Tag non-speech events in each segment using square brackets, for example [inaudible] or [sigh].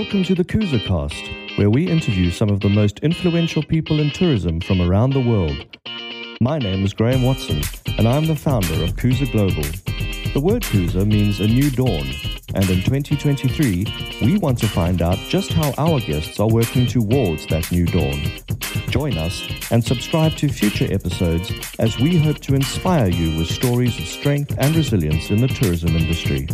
Welcome to the Kusa Cast, where we interview some of the most influential people in tourism from around the world. My name is Graham Watson, and I'm the founder of Kusa Global. The word Kusa means a new dawn, and in 2023, we want to find out just how our guests are working towards that new dawn. Join us and subscribe to future episodes as we hope to inspire you with stories of strength and resilience in the tourism industry.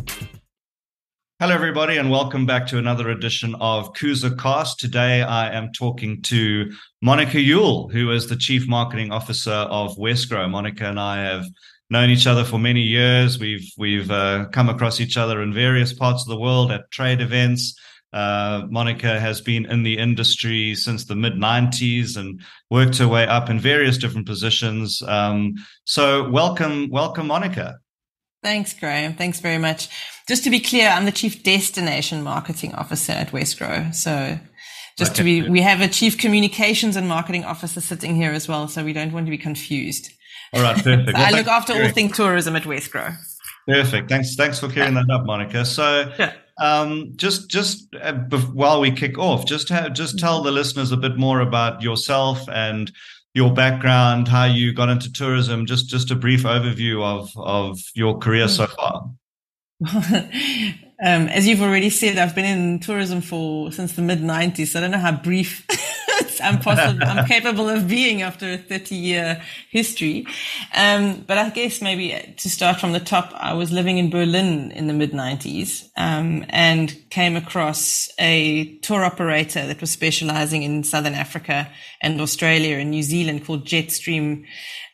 Hello, everybody, and welcome back to another edition of Kusa Cast. Today, I am talking to Monika Iuel, who is the Chief Marketing Officer of Wesgro. Monika and I have known each other for many years. We've we've uh, come across each other in various parts of the world at trade events. Uh, Monika has been in the industry since the mid 90s and worked her way up in various different positions. Um, so, welcome, welcome, Monika. Thanks, Graham. Thanks very much. Just to be clear, I'm the Chief Destination Marketing Officer at Wesgro. So, just okay. to be, we have a Chief Communications and Marketing Officer sitting here as well. So, we don't want to be confused. All right, perfect. so well, I look after all things tourism at Wesgro. Perfect. Thanks. Thanks for clearing that up, Monika. So, yeah. um, just just uh, while we kick off, just have, just tell the listeners a bit more about yourself and your background, how you got into tourism. Just just a brief overview of of your career so far. [laughs] um, as you've already said, I've been in tourism for since the mid '90s. So I don't know how brief [laughs] I'm possible, I'm [laughs] capable of being after a 30 year history. Um, but I guess maybe to start from the top, I was living in Berlin in the mid 90s, um, and came across a tour operator that was specializing in Southern Africa and Australia and New Zealand called Jetstream.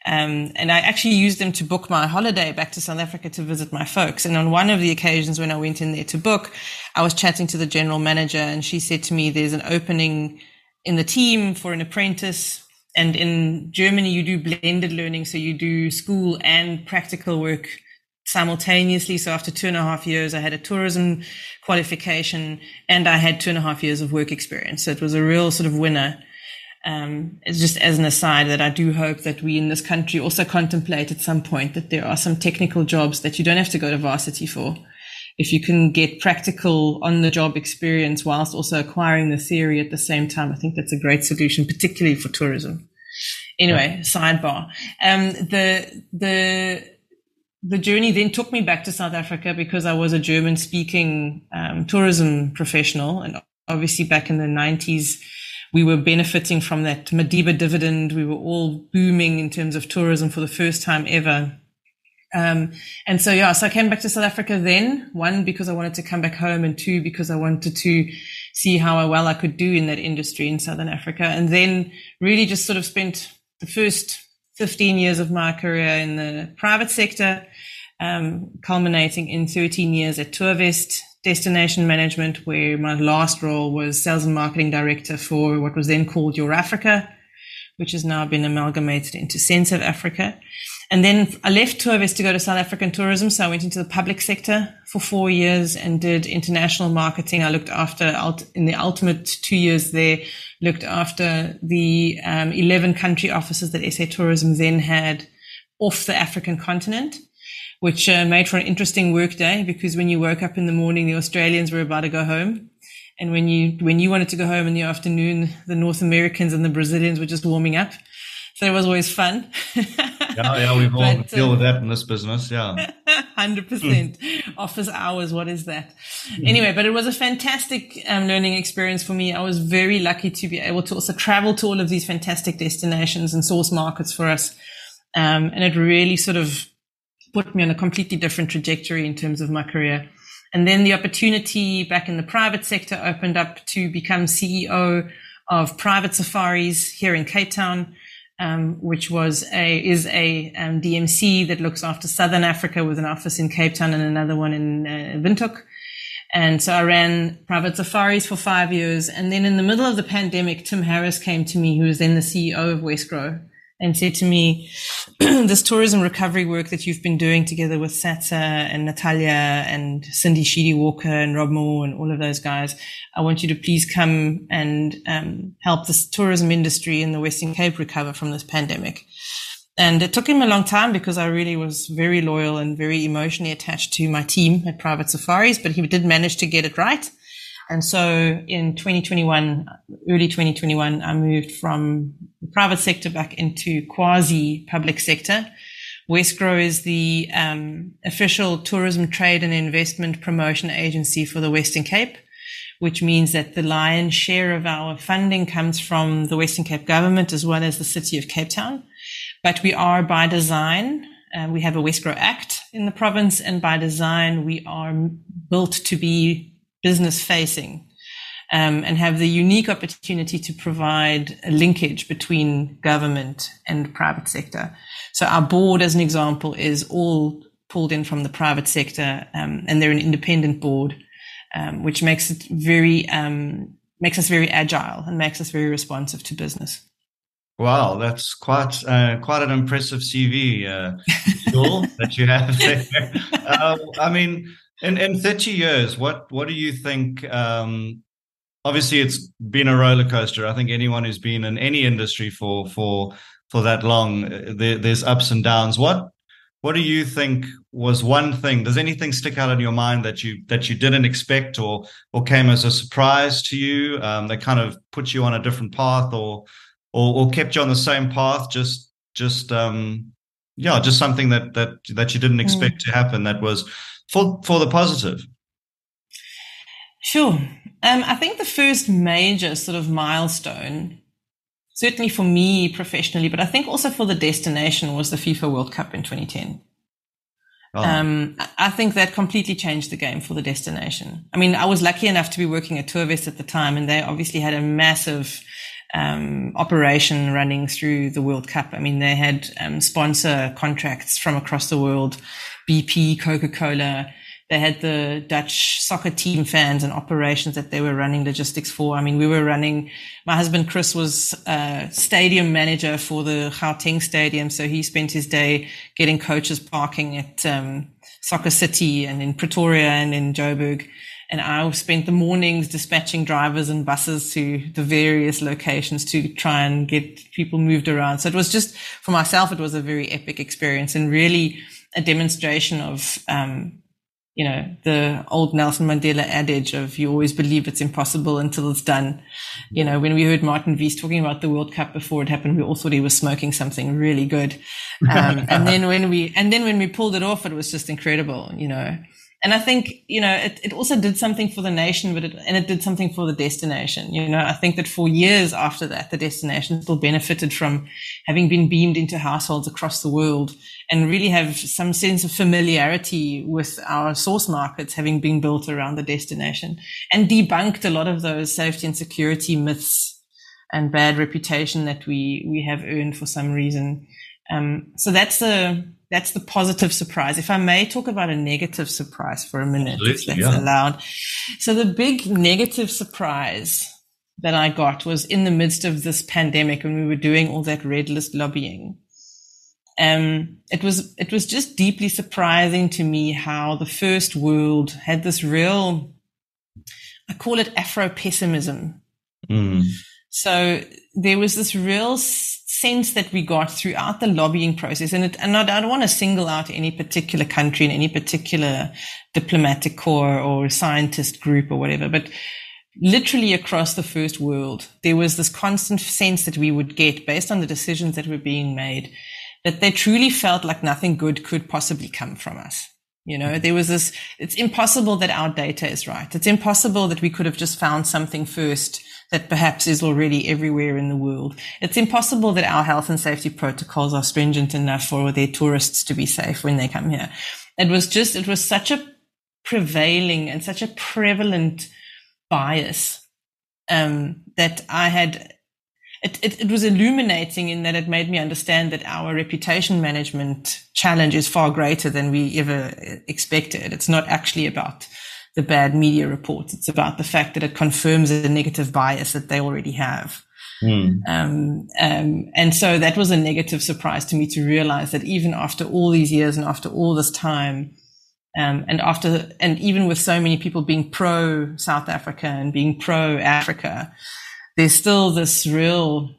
Um, and I actually used them to book my holiday back to South Africa to visit my folks. And on one of the occasions when I went in there to book, I was chatting to the general manager and she said to me, there's an opening in the team for an apprentice. And in Germany, you do blended learning. So you do school and practical work simultaneously. So after two and a half years, I had a tourism qualification and I had two and a half years of work experience. So it was a real sort of winner. Um, it's just as an aside that I do hope that we in this country also contemplate at some point that there are some technical jobs that you don't have to go to varsity for if you can get practical on the job experience whilst also acquiring the theory at the same time, I think that's a great solution, particularly for tourism. Anyway, yeah. sidebar. Um, the, the, the journey then took me back to South Africa because I was a German speaking um, tourism professional. And obviously back in the 90s, we were benefiting from that Madiba dividend. We were all booming in terms of tourism for the first time ever. Um, and so, yeah, so I came back to South Africa then, one, because I wanted to come back home and two, because I wanted to see how well I could do in that industry in Southern Africa. And then really just sort of spent the first 15 years of my career in the private sector, um, culminating in 13 years at Tourvest Destination Management, where my last role was sales and marketing director for what was then called Your Africa, which has now been amalgamated into Sense of Africa. And then I left Tourvest to go to South African tourism. So I went into the public sector for four years and did international marketing. I looked after, in the ultimate two years there, looked after the um, 11 country offices that SA Tourism then had off the African continent, which uh, made for an interesting work day because when you woke up in the morning, the Australians were about to go home. And when you, when you wanted to go home in the afternoon, the North Americans and the Brazilians were just warming up. So it was always fun. yeah, yeah, we've all but, deal with that in this business. Yeah. [laughs] 100% office hours. What is that? Mm-hmm. Anyway, but it was a fantastic um, learning experience for me. I was very lucky to be able to also travel to all of these fantastic destinations and source markets for us. Um, and it really sort of put me on a completely different trajectory in terms of my career. And then the opportunity back in the private sector opened up to become CEO of private safaris here in Cape Town um, which was a is a um, DMC that looks after Southern Africa with an office in Cape Town and another one in uh, Windhoek. And so I ran private safaris for five years. And then in the middle of the pandemic, Tim Harris came to me, who was then the CEO of Wesgro and said to me, [clears throat] this tourism recovery work that you've been doing together with Satsa and Natalia and Cindy Sheedy Walker and Rob Moore and all of those guys, I want you to please come and um, help this tourism industry in the Western Cape recover from this pandemic. And it took him a long time because I really was very loyal and very emotionally attached to my team at Private Safaris, but he did manage to get it right. And so in 2021, early 2021, I moved from the private sector back into quasi public sector. Wesgro is the um, official tourism trade and investment promotion agency for the Western Cape, which means that the lion's share of our funding comes from the Western Cape government as well as the city of Cape Town. But we are by design, uh, we have a Wesgro Act in the province, and by design, we are built to be business facing um, and have the unique opportunity to provide a linkage between government and private sector. So our board, as an example, is all pulled in from the private sector, um, and they're an independent board, um, which makes it very um, makes us very agile and makes us very responsive to business. Wow, that's quite uh, quite an impressive CV, uh, that you have there. [laughs] Uh, I mean, in in 30 years, what what do you think? Um, obviously, it's been a roller coaster. I think anyone who's been in any industry for for for that long, uh, there, there's ups and downs. What what do you think was one thing? Does anything stick out in your mind that you that you didn't expect or or came as a surprise to you? Um, that kind of put you on a different path or or, or kept you on the same path? Just just um, yeah, just something that that that you didn't hmm. expect mm. to happen that was for for the positive? Sure. Um, I think the first major sort of milestone, certainly for me professionally, but I think also for the destination, was the FIFA World Cup in 2010. Oh. Um, I think that completely changed the game for the destination. I mean, I was lucky enough to be working at Tourvest at the time, and they obviously had a massive um, operation running through the World Cup. I mean, they had um, sponsor contracts from across the world BP, Coca Cola. They had the Dutch soccer team fans and operations that they were running logistics for. I mean, we were running, my husband Chris was a stadium manager for the Gauteng stadium. So he spent his day getting coaches parking at um, Soccer City and in Pretoria and in Joburg. And I spent the mornings dispatching drivers and buses to the various locations to try and get people moved around. So it was just, for myself, it was a very epic experience and really a demonstration of, um, you know, the old Nelson Mandela adage of you always believe it's impossible until it's done. You know, when we heard Martin Wies talking about the World Cup before it happened, we all thought he was smoking something really good. Um, and then when we, and then when we pulled it off, it was just incredible, you know. And I think, you know, it, it also did something for the nation, but it, and it did something for the destination. You know, I think that for years after that, the destination still benefited from having been beamed into households across the world and really have some sense of familiarity with our source markets having been built around the destination and debunked a lot of those safety and security myths and bad reputation that we, we have earned for some reason. Um, so that's the, that's the positive surprise. If I may talk about a negative surprise for a minute, if that's yeah. allowed. So the big negative surprise that I got was in the midst of this pandemic when we were doing all that red list lobbying. Um, it was it was just deeply surprising to me how the first world had this real, I call it Afro pessimism. Mm. So there was this real sense that we got throughout the lobbying process, and, it, and I don't want to single out any particular country and any particular diplomatic corps or scientist group or whatever, but literally across the first world, there was this constant sense that we would get based on the decisions that were being made that they truly felt like nothing good could possibly come from us. You know, there was this, it's impossible that our data is right. It's impossible that we could have just found something first that perhaps is already everywhere in the world. It's impossible that our health and safety protocols are stringent enough for their tourists to be safe when they come here. It was just, it was such a prevailing and such a prevalent bias um, that I had it, it, it, was illuminating in that it made me understand that our reputation management challenge is far greater than we ever expected. It's not actually about the bad media reports. It's about the fact that it confirms a negative bias that they already have. Mm. Um, um, and so that was a negative surprise to me to realize that even after all these years and after all this time, um, and after, and even with so many people being pro South Africa and being pro Africa, there's still this real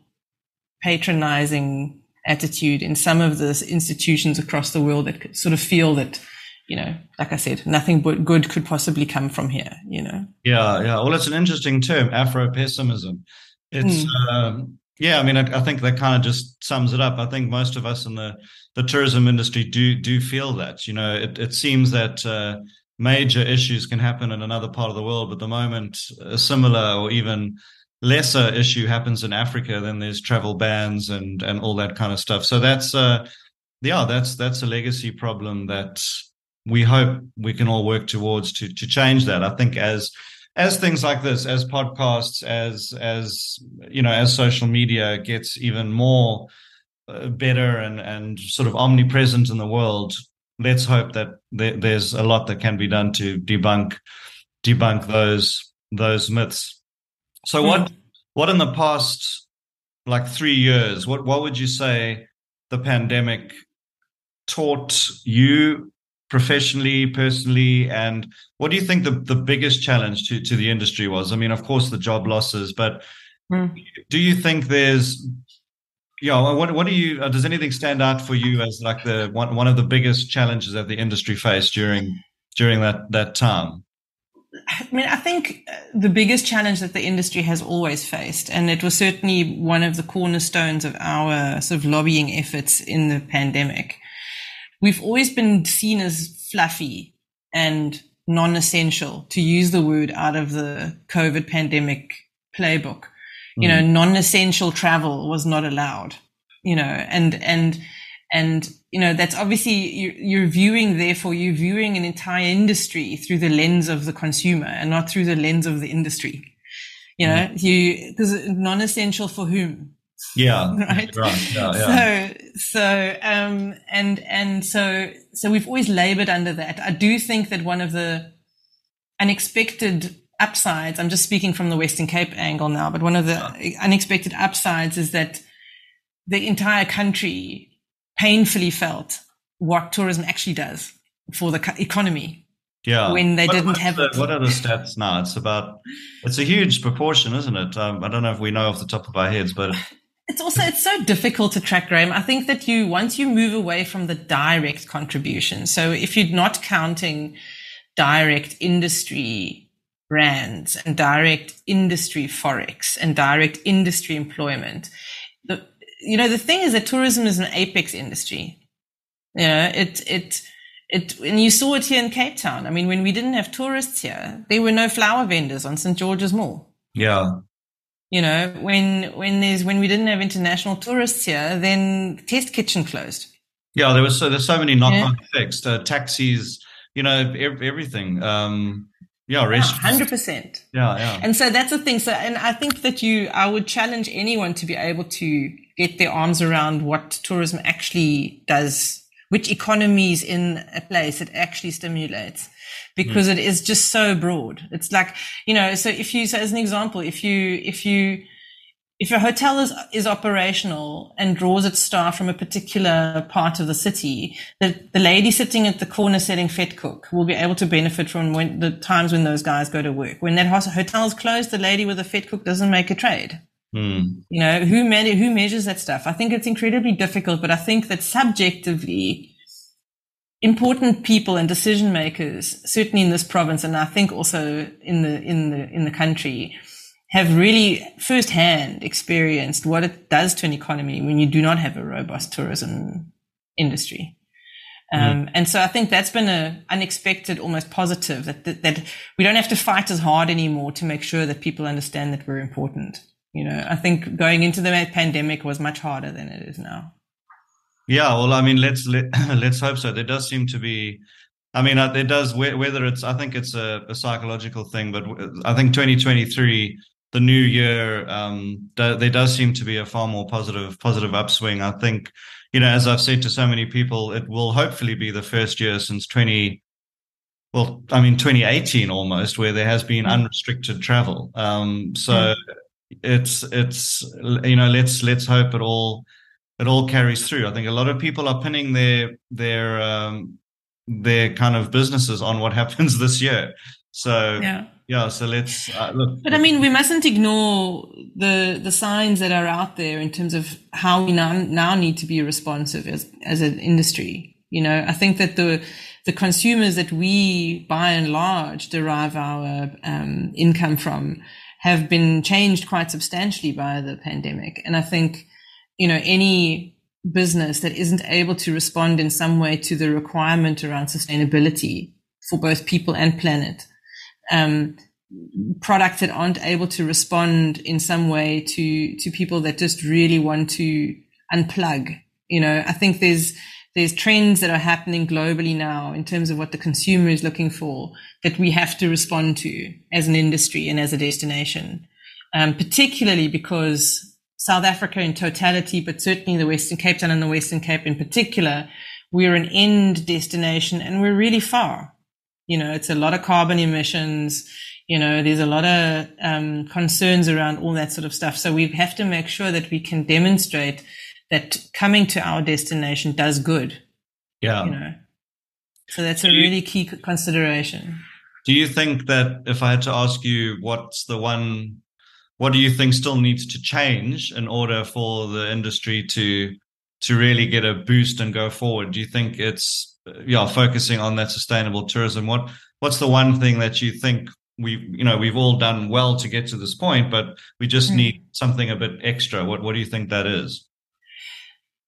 patronizing attitude in some of the institutions across the world that sort of feel that you know, like I said, nothing but good could possibly come from here, you know? Yeah, yeah. Well, it's an interesting term, Afro pessimism. It's, mm. um, yeah, I mean, I, I think that kind of just sums it up. I think most of us in the, the tourism industry do do feel that. You know, it, it seems that uh, major issues can happen in another part of the world, but the moment a similar or even lesser issue happens in Africa, then there's travel bans and and all that kind of stuff. So that's uh, yeah, that's that's a legacy problem that we hope we can all work towards to to change that. I think as as things like this, as podcasts, as as you know, as social media gets even more uh, better and and sort of omnipresent in the world, let's hope that there, there's a lot that can be done to debunk debunk those those myths. So, mm. what what in the past like three years? What what would you say the pandemic taught you professionally, personally, and what do you think the, the biggest challenge to, to the industry was? I mean, of course, the job losses, but mm. do you think there's, yeah, you know, what what do you? Uh, does anything stand out for you as like the one one of the biggest challenges that the industry faced during during that that time? I mean, I think uh, the biggest challenge that the industry has always faced, and it was certainly one of the cornerstones of our sort of lobbying efforts in the pandemic, we've always been seen as fluffy and non-essential to use the word out of the COVID pandemic playbook. You know, mm. non-essential travel was not allowed, you know, and, and, and, you know, that's obviously you're, you're viewing, therefore you're viewing an entire industry through the lens of the consumer and not through the lens of the industry. You know, mm. you, because non-essential for whom? Yeah. [laughs] Right. right. Yeah, yeah. So, so, um, and, and so, so we've always labored under that. I do think that one of the unexpected upsides, I'm just speaking from the Western Cape angle now, but one of the yeah. unexpected upsides is that the entire country painfully felt what tourism actually does for the economy. Yeah. When they what, didn't have the, What are the stats now? It's about, it's a [laughs] huge proportion, isn't it? Um, I don't know if we know off the top of our heads, but [laughs] it's also it's so difficult to track graham. I think that you once you move away from the direct contribution so if you're not counting direct industry brands and direct industry forex and direct industry employment the, you know the thing is that tourism is an apex industry. You know it it it and you saw it here in cape town. I mean when we didn't have tourists here there were no flower vendors on st george's mall. Yeah you know, when when there's when we didn't have international tourists here, then Test Kitchen closed. Yeah, there was so there's so many knock-on yeah. effects. Uh, taxis, you know, everything. Um, yeah, hundred percent. Yeah, yeah. And so that's the thing. So, and I think that you, I would challenge anyone to be able to get their arms around what tourism actually does, which economies in a place it actually stimulates because mm. it is just so broad. It's like, you know, so if you, so as an example, if you, if you, if a hotel is, is operational and draws its staff from a particular part of the city, the, the lady sitting at the corner selling cook will be able to benefit from when, the times when those guys go to work. When that hotel is closed, the lady with the cook doesn't make a trade. Mm. You know, who, who measures that stuff? I think it's incredibly difficult, but I think that subjectively, important people and decision makers, certainly in this province, and I think also in the in the in the country, have really firsthand experienced what it does to an economy when you do not have a robust tourism industry. Um, mm. And so I think that's been an unexpected, almost positive that, that, that we don't have to fight as hard anymore to make sure that people understand that we're important. You know, I think going into the pandemic was much harder than it is now. Yeah, well, I mean, let's let, [clears throat] let's hope so. There does seem to be, I mean, uh, there does whether it's I think it's a, a psychological thing, but I think 2023, the new year, um, there does seem to be a far more positive positive upswing. I think, you know, as I've said to so many people, it will hopefully be the first year since 20. Well, I mean, 2018 almost, where there has been mm. unrestricted travel. Um, so mm. it's it's you know, let's let's hope it all it all carries through. I think a lot of people are pinning their their um, their kind of businesses on what [laughs] happens this year. So yeah, yeah. So let's uh, look. But I mean, we mustn't ignore the the signs that are out there in terms of how we now now need to be responsive as as an industry. You know, I think that the the consumers that we, by and large, derive our um, income from have been changed quite substantially by the pandemic. And I think, you know, any business that isn't able to respond in some way to the requirement around sustainability for both people and planet, um, products that aren't able to respond in some way to to people that just really want to unplug. You know, I think there's there's trends that are happening globally now in terms of what the consumer is looking for that we have to respond to as an industry and as a destination, um, particularly because South Africa in totality, but certainly the Western Cape Town and the Western Cape in particular, we're an end destination and we're really far. You know, it's a lot of carbon emissions. You know, there's a lot of um, concerns around all that sort of stuff. So we have to make sure that we can demonstrate that coming to our destination does good. Yeah. You know, so that's a really key consideration. Do you think that if I had to ask you what's the one, what do you think still needs to change in order for the industry to to really get a boost and go forward? Do you think it's yeah focusing on that sustainable tourism? What what's the one thing that you think we you know we've all done well to get to this point, but we just mm. need something a bit extra? What what do you think that is?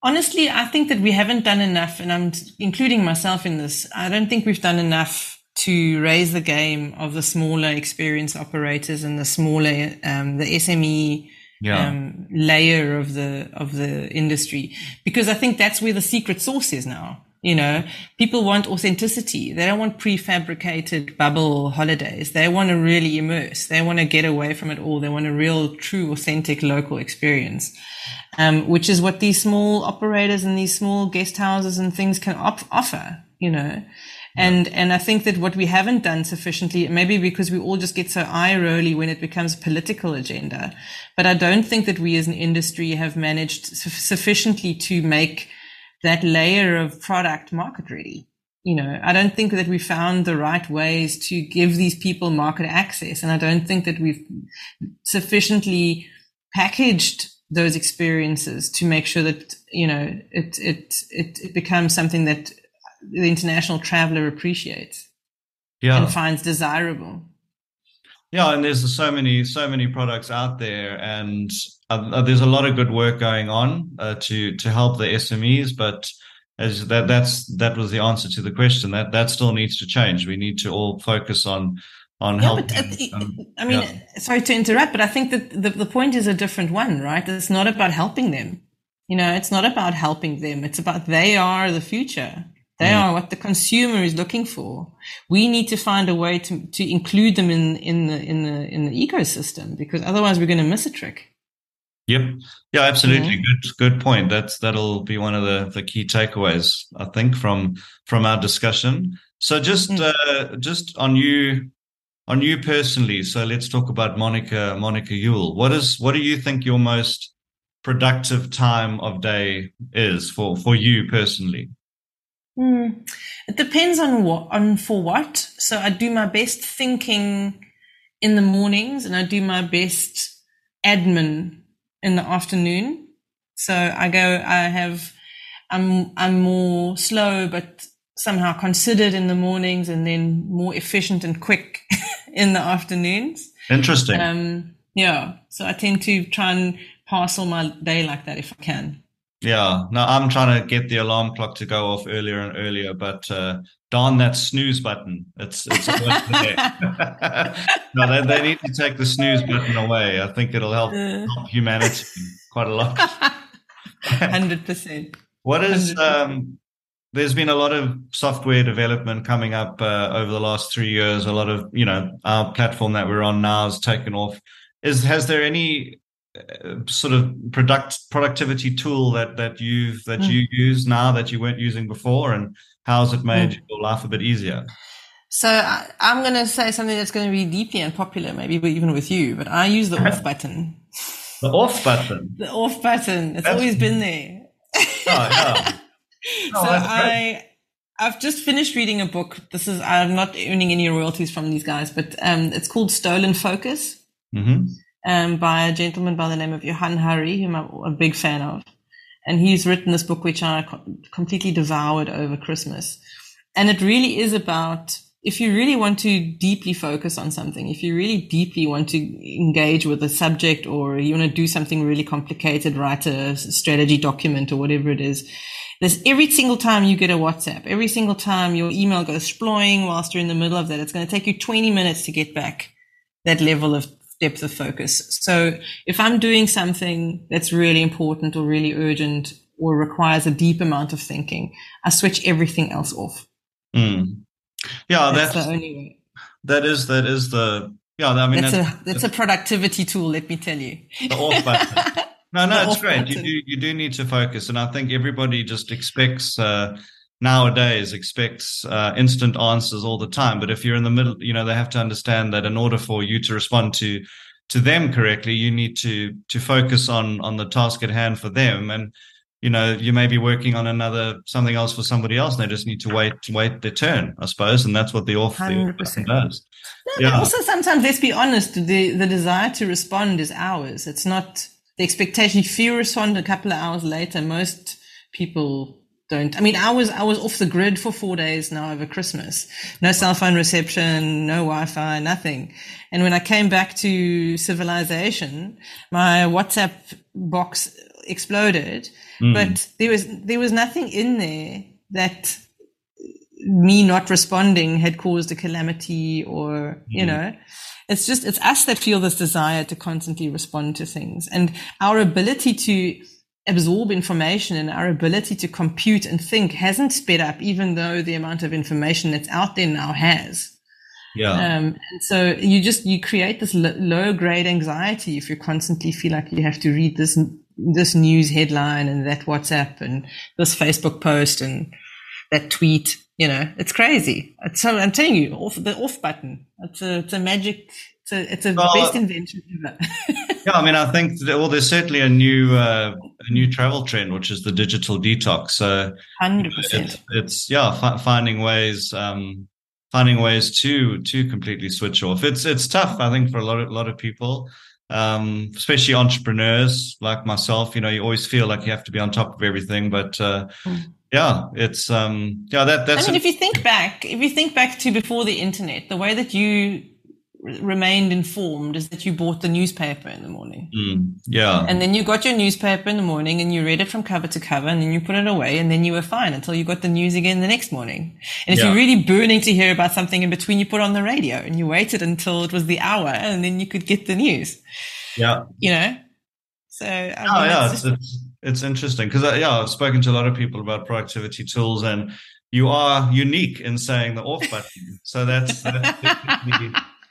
Honestly, I think that we haven't done enough, and I'm including myself in this. I don't think we've done enough to raise the game of the smaller experience operators and the smaller, um, the SME yeah. um, layer of the of the industry, because I think that's where the secret sauce is now. You know, people want authenticity. They don't want prefabricated bubble holidays. They want to really immerse. They want to get away from it all. They want a real, true, authentic local experience, um, which is what these small operators and these small guest houses and things can op- offer, you know. And, and I think that what we haven't done sufficiently, maybe because we all just get so eye rolly when it becomes political agenda, but I don't think that we as an industry have managed su- sufficiently to make that layer of product market ready. You know, I don't think that we found the right ways to give these people market access. And I don't think that we've sufficiently packaged those experiences to make sure that, you know, it, it, it, it becomes something that the international traveler appreciates yeah. and finds desirable. Yeah, and there's so many so many products out there, and uh, uh, there's a lot of good work going on uh, to to help the SMEs. But as that that's that was the answer to the question. That that still needs to change. We need to all focus on on yeah, helping. But, uh, um, I mean, yeah. sorry to interrupt, but I think that the, the point is a different one, right? It's not about helping them. You know, it's not about helping them. It's about they are the future. They mm. are what the consumer is looking for. We need to find a way to, to include them in, in the, in the, in the ecosystem because otherwise we're going to miss a trick. Yep. Yeah, absolutely. Good, good point. That's, that'll be one of the, the key takeaways, I think, from, from our discussion. So just, mm. uh, just on you, on you personally. So let's talk about Monika, Monika Iuel. What is, what do you think your most productive time of day is for, for you personally? Mm. It depends on what, on for what. So I do my best thinking in the mornings and I do my best admin in the afternoon. So I go, I have, I'm, I'm more slow, but somehow considered in the mornings and then more efficient and quick [laughs] in the afternoons. Interesting. Um, yeah. So I tend to try and parcel my day like that if I can. Yeah, no, I'm trying to get the alarm clock to go off earlier and earlier, but uh, darn that snooze button. It's it's [laughs] no, they, No they need to take the snooze button away. I think it'll help, uh. help humanity quite a lot. [laughs] Hundred percent. What is um? There's been a lot of software development coming up uh, over the last three years. A lot of you know our platform that we're on now has taken off. Is has there any sort of product productivity tool that that you've that mm. you use now that you weren't using before, and how's it made mm. your life a bit easier? So I, am going to say something that's going to be deeply unpopular, maybe even with you, but I use the off [laughs] button. The off button. the off button. It's that's... always been there. oh, yeah. [laughs] Oh, so I. I've just finished reading a book. This is I'm not earning any royalties from these guys, but um, it's called Stolen Focus. Mm-hmm um, by a gentleman by the name of Johann Hari, whom I'm a big fan of. And he's written this book, which I completely devoured over Christmas. and it really is about if you really want to deeply focus on something, if you really deeply want to engage with a subject or you want to do something really complicated, write a strategy document or whatever it is, there's every single time you get a WhatsApp, every single time your email goes sploying whilst you're in the middle of that, it's going to take you 20 minutes to get back that level of depth of focus. So if I'm doing something that's really important or really urgent or requires a deep amount of thinking, I switch everything else off. Mm. Yeah, that's, that's, the only way. That is that is the yeah. I mean, that's, that's a that's a productivity tool. Let me tell you. The off button. [laughs] No, no, it's great. Button. You do you do need to focus, and I think everybody just expects. Uh, nowadays expects uh, instant answers all the time but if you're in the middle you know they have to understand that in order for you to respond to to them correctly you need to to focus on on the task at hand for them and you know, you may be working on another something else for somebody else, and they just need to wait wait their turn, I suppose, and that's what the author, the does. No, yeah. Also, sometimes let's be honest, the the desire to respond is ours. It's not the expectation. If you respond a couple of hours later, most people don't. I mean, I was I was off the grid for four days now over Christmas. No cell phone reception, no Wi-Fi, nothing. And when I came back to civilization, my WhatsApp box exploded Mm. But there was there was nothing in there that me not responding had caused a calamity or you mm. know it's just it's us that feel this desire to constantly respond to things and our ability to absorb information and our ability to compute and think hasn't sped up even though the amount of information that's out there now has yeah um, and so you just you create this low grade anxiety if you constantly feel like you have to read this this news headline and that WhatsApp and this Facebook post and that tweet. You know, it's crazy. It's, so I'm telling you, off the off button. It's a it's a magic. It's a it's a well, best invention ever. [laughs] yeah, I mean, I think that, well, there's certainly a new uh, a new travel trend, which is the digital detox. So, hundred percent. It's yeah, f- finding ways. Um, finding ways to to completely switch off. It's it's tough, I think, for a lot of a lot of people um, especially entrepreneurs like myself. You know, you always feel like you have to be on top of everything, but uh, mm. yeah, it's um, yeah. That that's. I mean, if you think back, if you think back to before the internet, the way that you remained informed is that you bought the newspaper in the morning. Mm, yeah. And then you got your newspaper in the morning and you read it from cover to cover and then you put it away and then you were fine until you got the news again the next morning. And if yeah. you're really burning to hear about something in between, you put on the radio and you waited until it was the hour and then you could get the news. Yeah. You know? So, I mean, oh, yeah, just... it's, it's interesting because, uh, yeah, I've spoken to a lot of people about productivity tools and you are unique in saying the off button. So that's, that's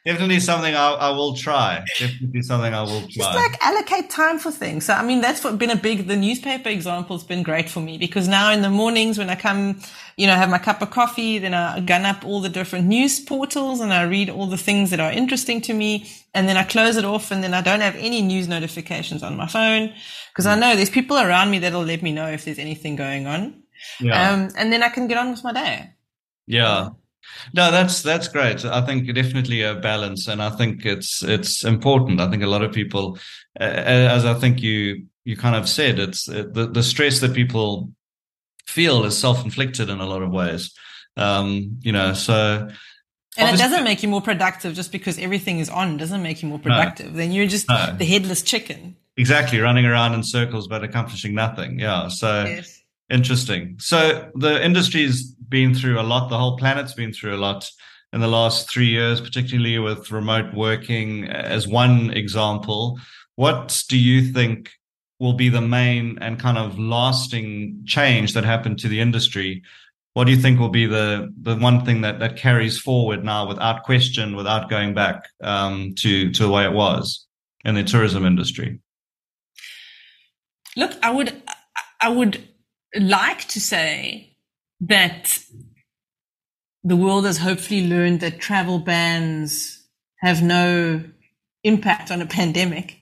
definitely something I, I, will try. Definitely something I will try. Just like allocate time for things. So I mean, that's what been a big. The newspaper example's been great for me because now in the mornings when I come, you know, have my cup of coffee, then I gun up all the different news portals and I read all the things that are interesting to me, and then I close it off, and then I don't have any news notifications on my phone because I know there's people around me that'll let me know if there's anything going on. Yeah. Um, and then I can get on with my day. Yeah. No, that's that's great. I think definitely a balance, and I think it's it's important. I think a lot of people, uh, as I think you you kind of said, it's uh, the the stress that people feel is self inflicted in a lot of ways. Um, you know, so. And it doesn't make you more productive just because everything is on. Doesn't make you more productive. No, then you're just no. the headless chicken. Exactly, running around in circles but accomplishing nothing. Yeah. So yes. Interesting. So the industry's been through a lot. The whole planet's been through a lot in the last three years, particularly with remote working as one example. What do you think will be the main and kind of lasting change that happened to the industry? What do you think will be the the one thing that that carries forward now, without question, without going back um, to to the way it was in the tourism industry? Look, I would I would like to say that the world has hopefully learned that travel bans have no impact on a [laughs] pandemic.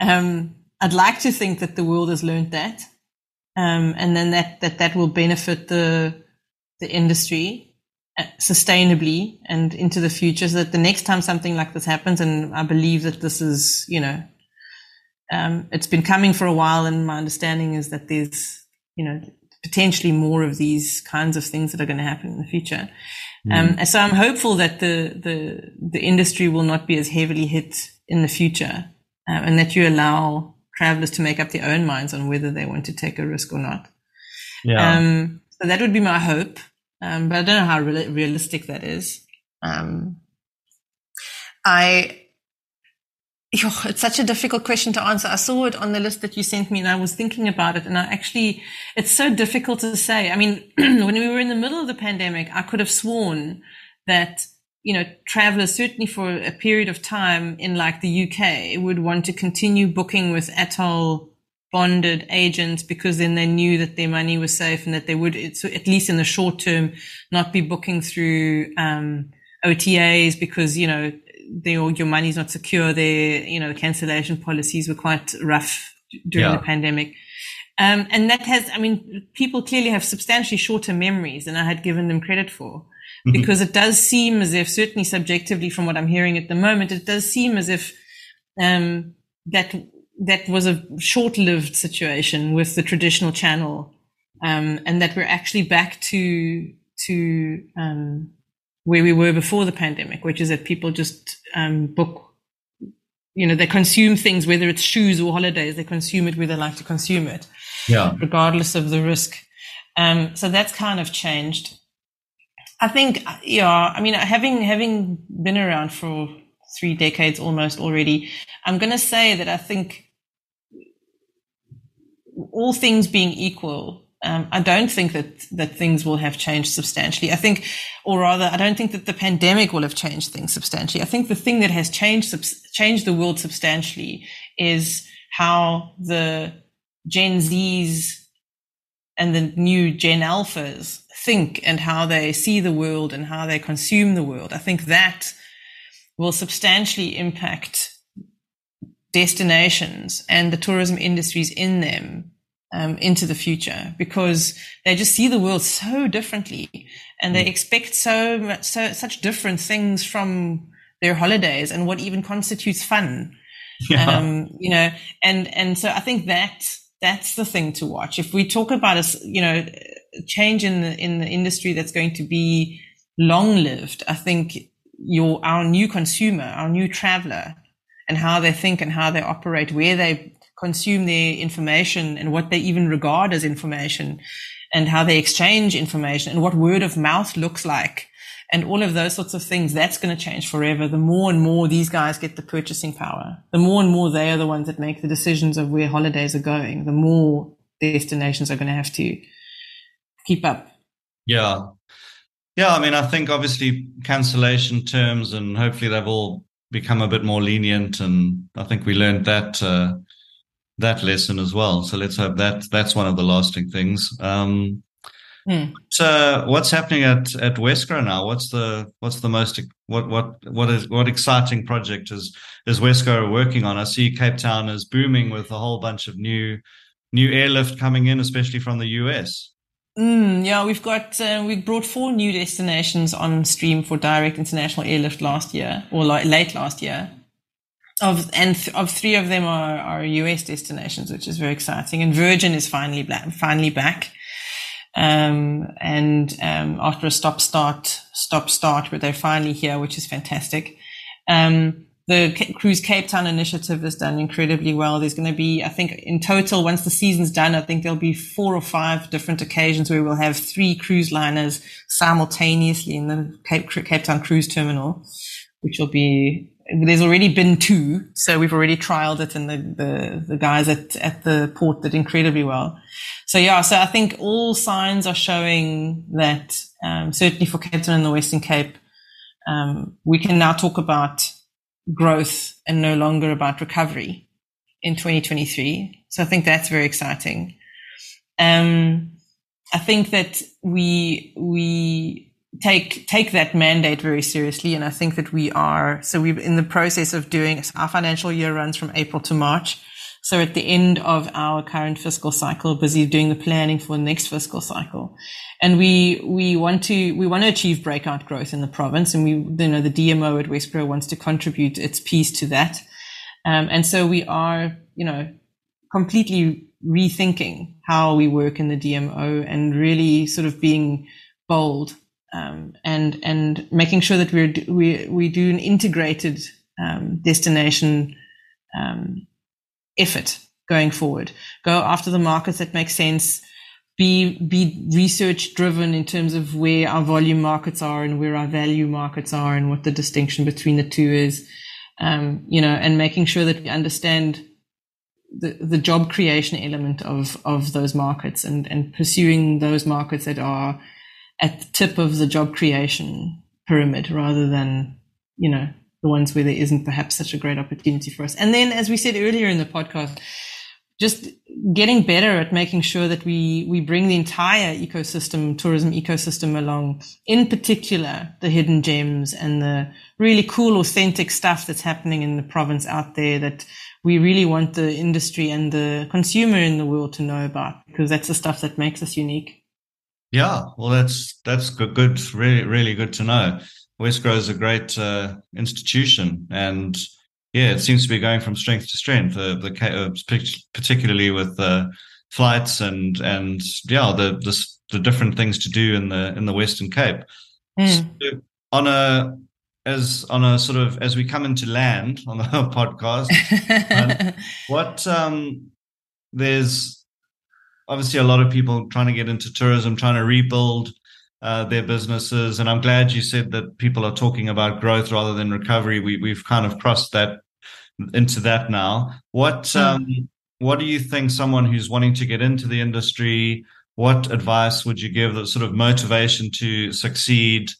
Um, I'd like to think that the world has learned that, um, and then that, that that will benefit the the industry uh, sustainably and into the future, so that the next time something like this happens, and I believe that this is, you know, um, it's been coming for a while, and my understanding is that there's, you know, potentially more of these kinds of things that are going to happen in the future. Mm. Um, so I'm hopeful that the, the, the industry will not be as heavily hit in the future uh, and that you allow travelers to make up their own minds on whether they want to take a risk or not. Yeah. Um, so that would be my hope. Um, but I don't know how re- realistic that is. Um, I, it's such a difficult question to answer. I saw it on the list that you sent me and I was thinking about it and I actually, it's so difficult to say. I mean, [clears throat] when we were in the middle of the pandemic, I could have sworn that, you know, travelers certainly for a period of time in like the UK would want to continue booking with ATOL bonded agents because then they knew that their money was safe and that they would, at least in the short term, not be booking through, um, OTAs because, you know, your, your money's not secure there. You know, the cancellation policies were quite rough during yeah. the pandemic. Um, and that has, I mean, people clearly have substantially shorter memories than I had given them credit for. Mm-hmm. Because it does seem as if, certainly subjectively from what I'm hearing at the moment, it does seem as if um, that that was a short-lived situation with the traditional channel, um, and that we're actually back to to um, where we were before the pandemic, which is that people just um, book, you know, they consume things, whether it's shoes or holidays, they consume it where they like to consume it, yeah, regardless of the risk. Um, so that's kind of changed. I think, yeah, I mean, having having been around for three decades almost already, I'm going to say that I think all things being equal, um, I don't think that that things will have changed substantially. I think, or rather, I don't think that the pandemic will have changed things substantially. I think the thing that has changed changed the world substantially is how the Gen Zs and the new Gen Alphas think and how they see the world and how they consume the world. I think that will substantially impact destinations and the tourism industries in them um, into the future because they just see the world so differently and they mm. expect so much, so such different things from their holidays and what even constitutes fun. Yeah. Um, you know, and, and so I think that that's the thing to watch. If we talk about a, you know, change in the, in the industry that's going to be long lived, I think your, our new consumer, our new traveler and how they think and how they operate, where they consume their information and what they even regard as information and how they exchange information and what word of mouth looks like and all of those sorts of things, that's going to change forever. The more and more these guys get the purchasing power, the more and more they are the ones that make the decisions of where holidays are going, the more destinations are going to have to keep up. Yeah. Yeah. I mean, I think obviously cancellation terms and hopefully they've all become a bit more lenient. And I think we learned that, uh, that lesson as well. So let's hope that that's one of the lasting things. Um, mm. So what's happening at at Wesgro now? What's the what's the most what what what is what exciting project is is Wesgro working on? I see Cape Town is booming with a whole bunch of new new airlift coming in, especially from the US. Mm, yeah, we've got uh, we brought four new destinations on stream for direct international airlift last year or like late last year of and th- of three of them are, are US destinations, which is very exciting. And Virgin is finally black, finally back. Um, and um, after a stop start stop start, but they're finally here, which is fantastic. Um, the C- Cruise Cape Town initiative has done incredibly well. There's going to be, I think, in total, once the season's done, I think there'll be four or five different occasions where we'll have three cruise liners simultaneously in the Cape, Cape Town cruise terminal, which will be there's already been two, so we've already trialed it, and the, the, the guys at, at the port did incredibly well. So yeah, so I think all signs are showing that um, certainly for Cape Town and the Western Cape, um, we can now talk about growth and no longer about recovery in 2023. So I think that's very exciting. Um, I think that we we take take that mandate very seriously. And i think that we are so we're in the process of doing our financial year runs from april to march. So at the end of our current fiscal cycle busy doing the planning for the next fiscal cycle. And we we want to we want to achieve breakout growth in the province. And we you know the dmo at Wesgro wants to contribute its piece to that. Um, and so we are you know completely rethinking how we work in the DMO and really sort of being bold um, and and making sure that we're we we do an integrated um, destination um, effort going forward. Go after the markets that make sense. Be be research driven in terms of where our volume markets are and where our value markets are and what the distinction between the two is. Um, you know, and making sure that we understand the, the job creation element of of those markets and and pursuing those markets that are at the tip of the job creation pyramid rather than you know the ones where there isn't perhaps such a great opportunity for us. And then, as we said earlier in the podcast, just getting better at making sure that we we bring the entire ecosystem, tourism ecosystem along. In particular, the hidden gems and the really cool, authentic stuff that's happening in the province out there that we really want the industry and the consumer in the world to know about because that's the stuff that makes us unique. Yeah, well, that's that's good, good really, really good to know. Wesgro is a great uh, institution, and yeah, it seems to be going from strength to strength. Uh, the uh, particularly with uh, flights and and yeah, the, the, the different things to do in the in the Western Cape. Mm. So on a as on a sort of as we come into land on the [laughs] podcast, [laughs] um, what um, there's obviously a lot of people trying to get into tourism, trying to rebuild uh, their businesses. And I'm glad you said that people are talking about growth rather than recovery. We, we've kind of crossed that into that now. What mm. um, what do you think someone who's wanting to get into the industry? What advice would you give that sort of motivation to succeed?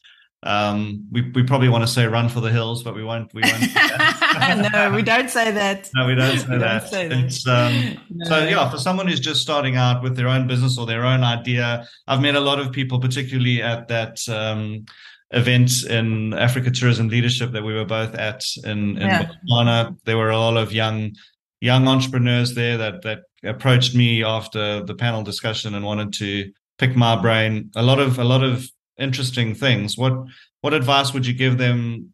Um, we we probably want to say run for the hills, but we won't. We won't. [laughs] no, we don't say that. No, we don't say we that. Don't say that. Um, no. So yeah, for someone who's just starting out with their own business or their own idea, I've met a lot of people, particularly at that um, event in Africa Tourism Leadership that we were both at in, in yeah. Botswana. There were a lot of young young entrepreneurs there that that approached me after the panel discussion and wanted to pick my brain. A lot of a lot of interesting things. What what advice would you give them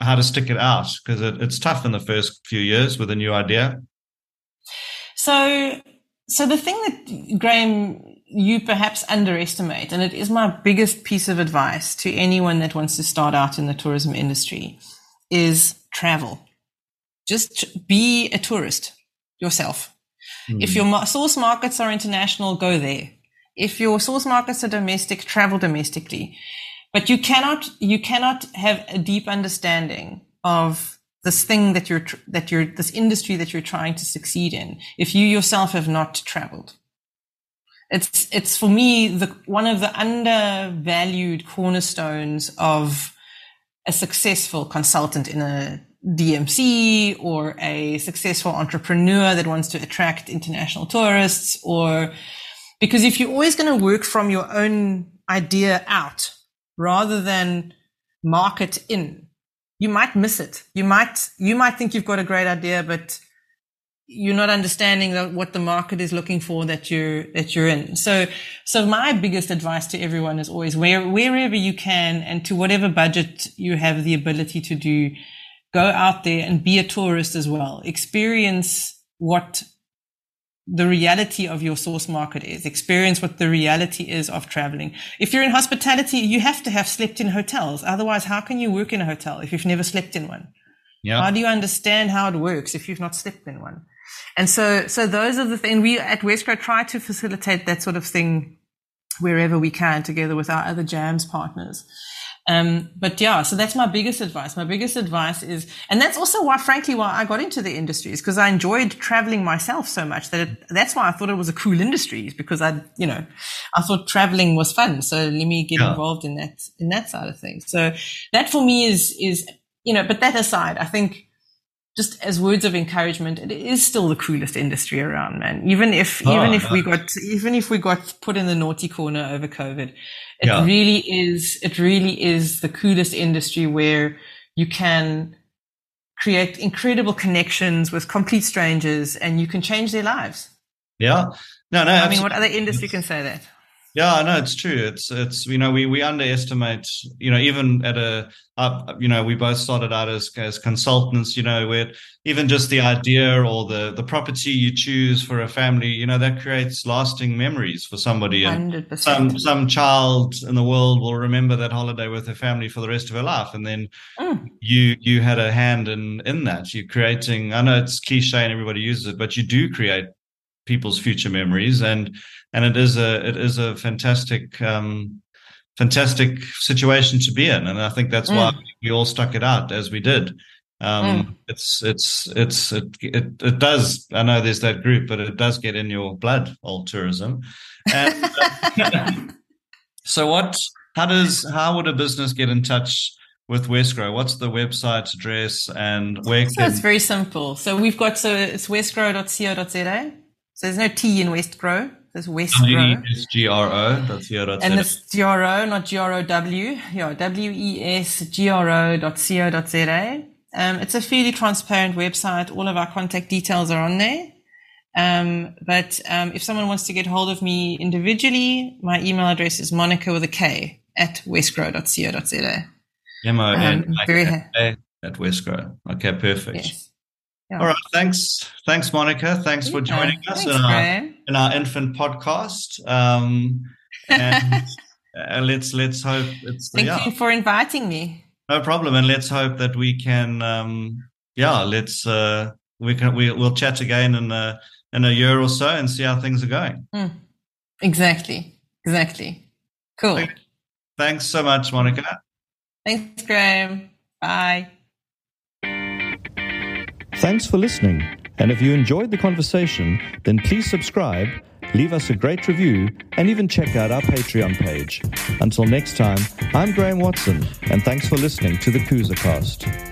how to stick it out? Because it, it's tough in the first few years with a new idea. So so the thing that Graham you perhaps underestimate, and it is my biggest piece of advice to anyone that wants to start out in the tourism industry, is travel. Just be a tourist yourself. Mm. If your source markets are international, go there. If your source markets are domestic, travel domestically. But you cannot, you cannot have a deep understanding of this thing that you're, that you're, this industry that you're trying to succeed in if you yourself have not traveled. It's, it's for me, the, one of the undervalued cornerstones of a successful consultant in a DMC or a successful entrepreneur that wants to attract international tourists or because if you're always going to work from your own idea out rather than market in, you might miss it. You might, you might think you've got a great idea, but you're not understanding what the market is looking for that you're that you're in. So, so my biggest advice to everyone is always where wherever you can and to whatever budget you have the ability to do, go out there and be a tourist as well. Experience what the reality of your source market is. Experience what the reality is of traveling. If you're in hospitality, you have to have slept in hotels. Otherwise, how can you work in a hotel if you've never slept in one? Yeah. How do you understand how it works if you've not slept in one? And so, so those are the things we at Wesgro try to facilitate that sort of thing wherever we can together with our other jams partners. Um, but yeah, so that's my biggest advice. My biggest advice is, and that's also why, frankly, why I got into the industry is because I enjoyed traveling myself so much that it, that's why I thought it was a cool industry is because I, you know, I thought traveling was fun. So let me get yeah. involved in that, in that side of things. So that for me is, is, you know, but that aside, I think just as words of encouragement, it is still the coolest industry around, man. Even if, oh, even if we got, even if we got put in the naughty corner over COVID, it yeah. really is, it really is the coolest industry where you can create incredible connections with complete strangers and you can change their lives. Yeah. No, no. I mean, what other industry can say that? Yeah, I know it's true. It's it's you know we we underestimate you know even at a uh, you know we both started out as as consultants. You know where even just the idea or the the property you choose for a family, you know that creates lasting memories for somebody. And 100%. some some child in the world will remember that holiday with their family for the rest of her life. And then mm. you you had a hand in in that. You're creating. I know it's cliche and everybody uses it, but you do create people's future memories and and it is a it is a fantastic um, fantastic situation to be in and i think that's mm. why we all stuck it out as we did um, mm. it's it's it's it, it, it does i know there's that group but it does get in your blood all tourism and uh, [laughs] so what how does how would a business get in touch with Wesgro? What's the website address and where? So it's very simple. So we've got so it's wesgro.co.za. So there's no T in Wesgro. There's Wesgro. W-E-S-G-R-O. That's And it's G-R-O, not G-R-O-W. Yeah, W-E-S-G-R-O dot C-O dot Z-A. Um, it's a fairly transparent website. All of our contact details are on there. Um, but um, if someone wants to get hold of me individually, my email address is monica with a K at wesgro.co.za. M-O-N-I-K-A at Wesgro. Okay, perfect. Yes. Yeah. All right. Thanks. Thanks, Monika. Thanks for joining us Thanks, in, our, in our infant podcast. Um, and [laughs] uh, let's let's hope it's. Thank yeah. you for inviting me. No problem, and let's hope that we can. Um, yeah, let's uh, we can we will chat again in a in a year or so and see how things are going. Mm. Exactly. Exactly. Cool. Thanks so much, Monika. Thanks, Graham. Bye. Thanks for listening. And if you enjoyed the conversation, then please subscribe, leave us a great review, and even check out our Patreon page. Until next time, I'm Graham Watson, and thanks for listening to the Kusa Cast.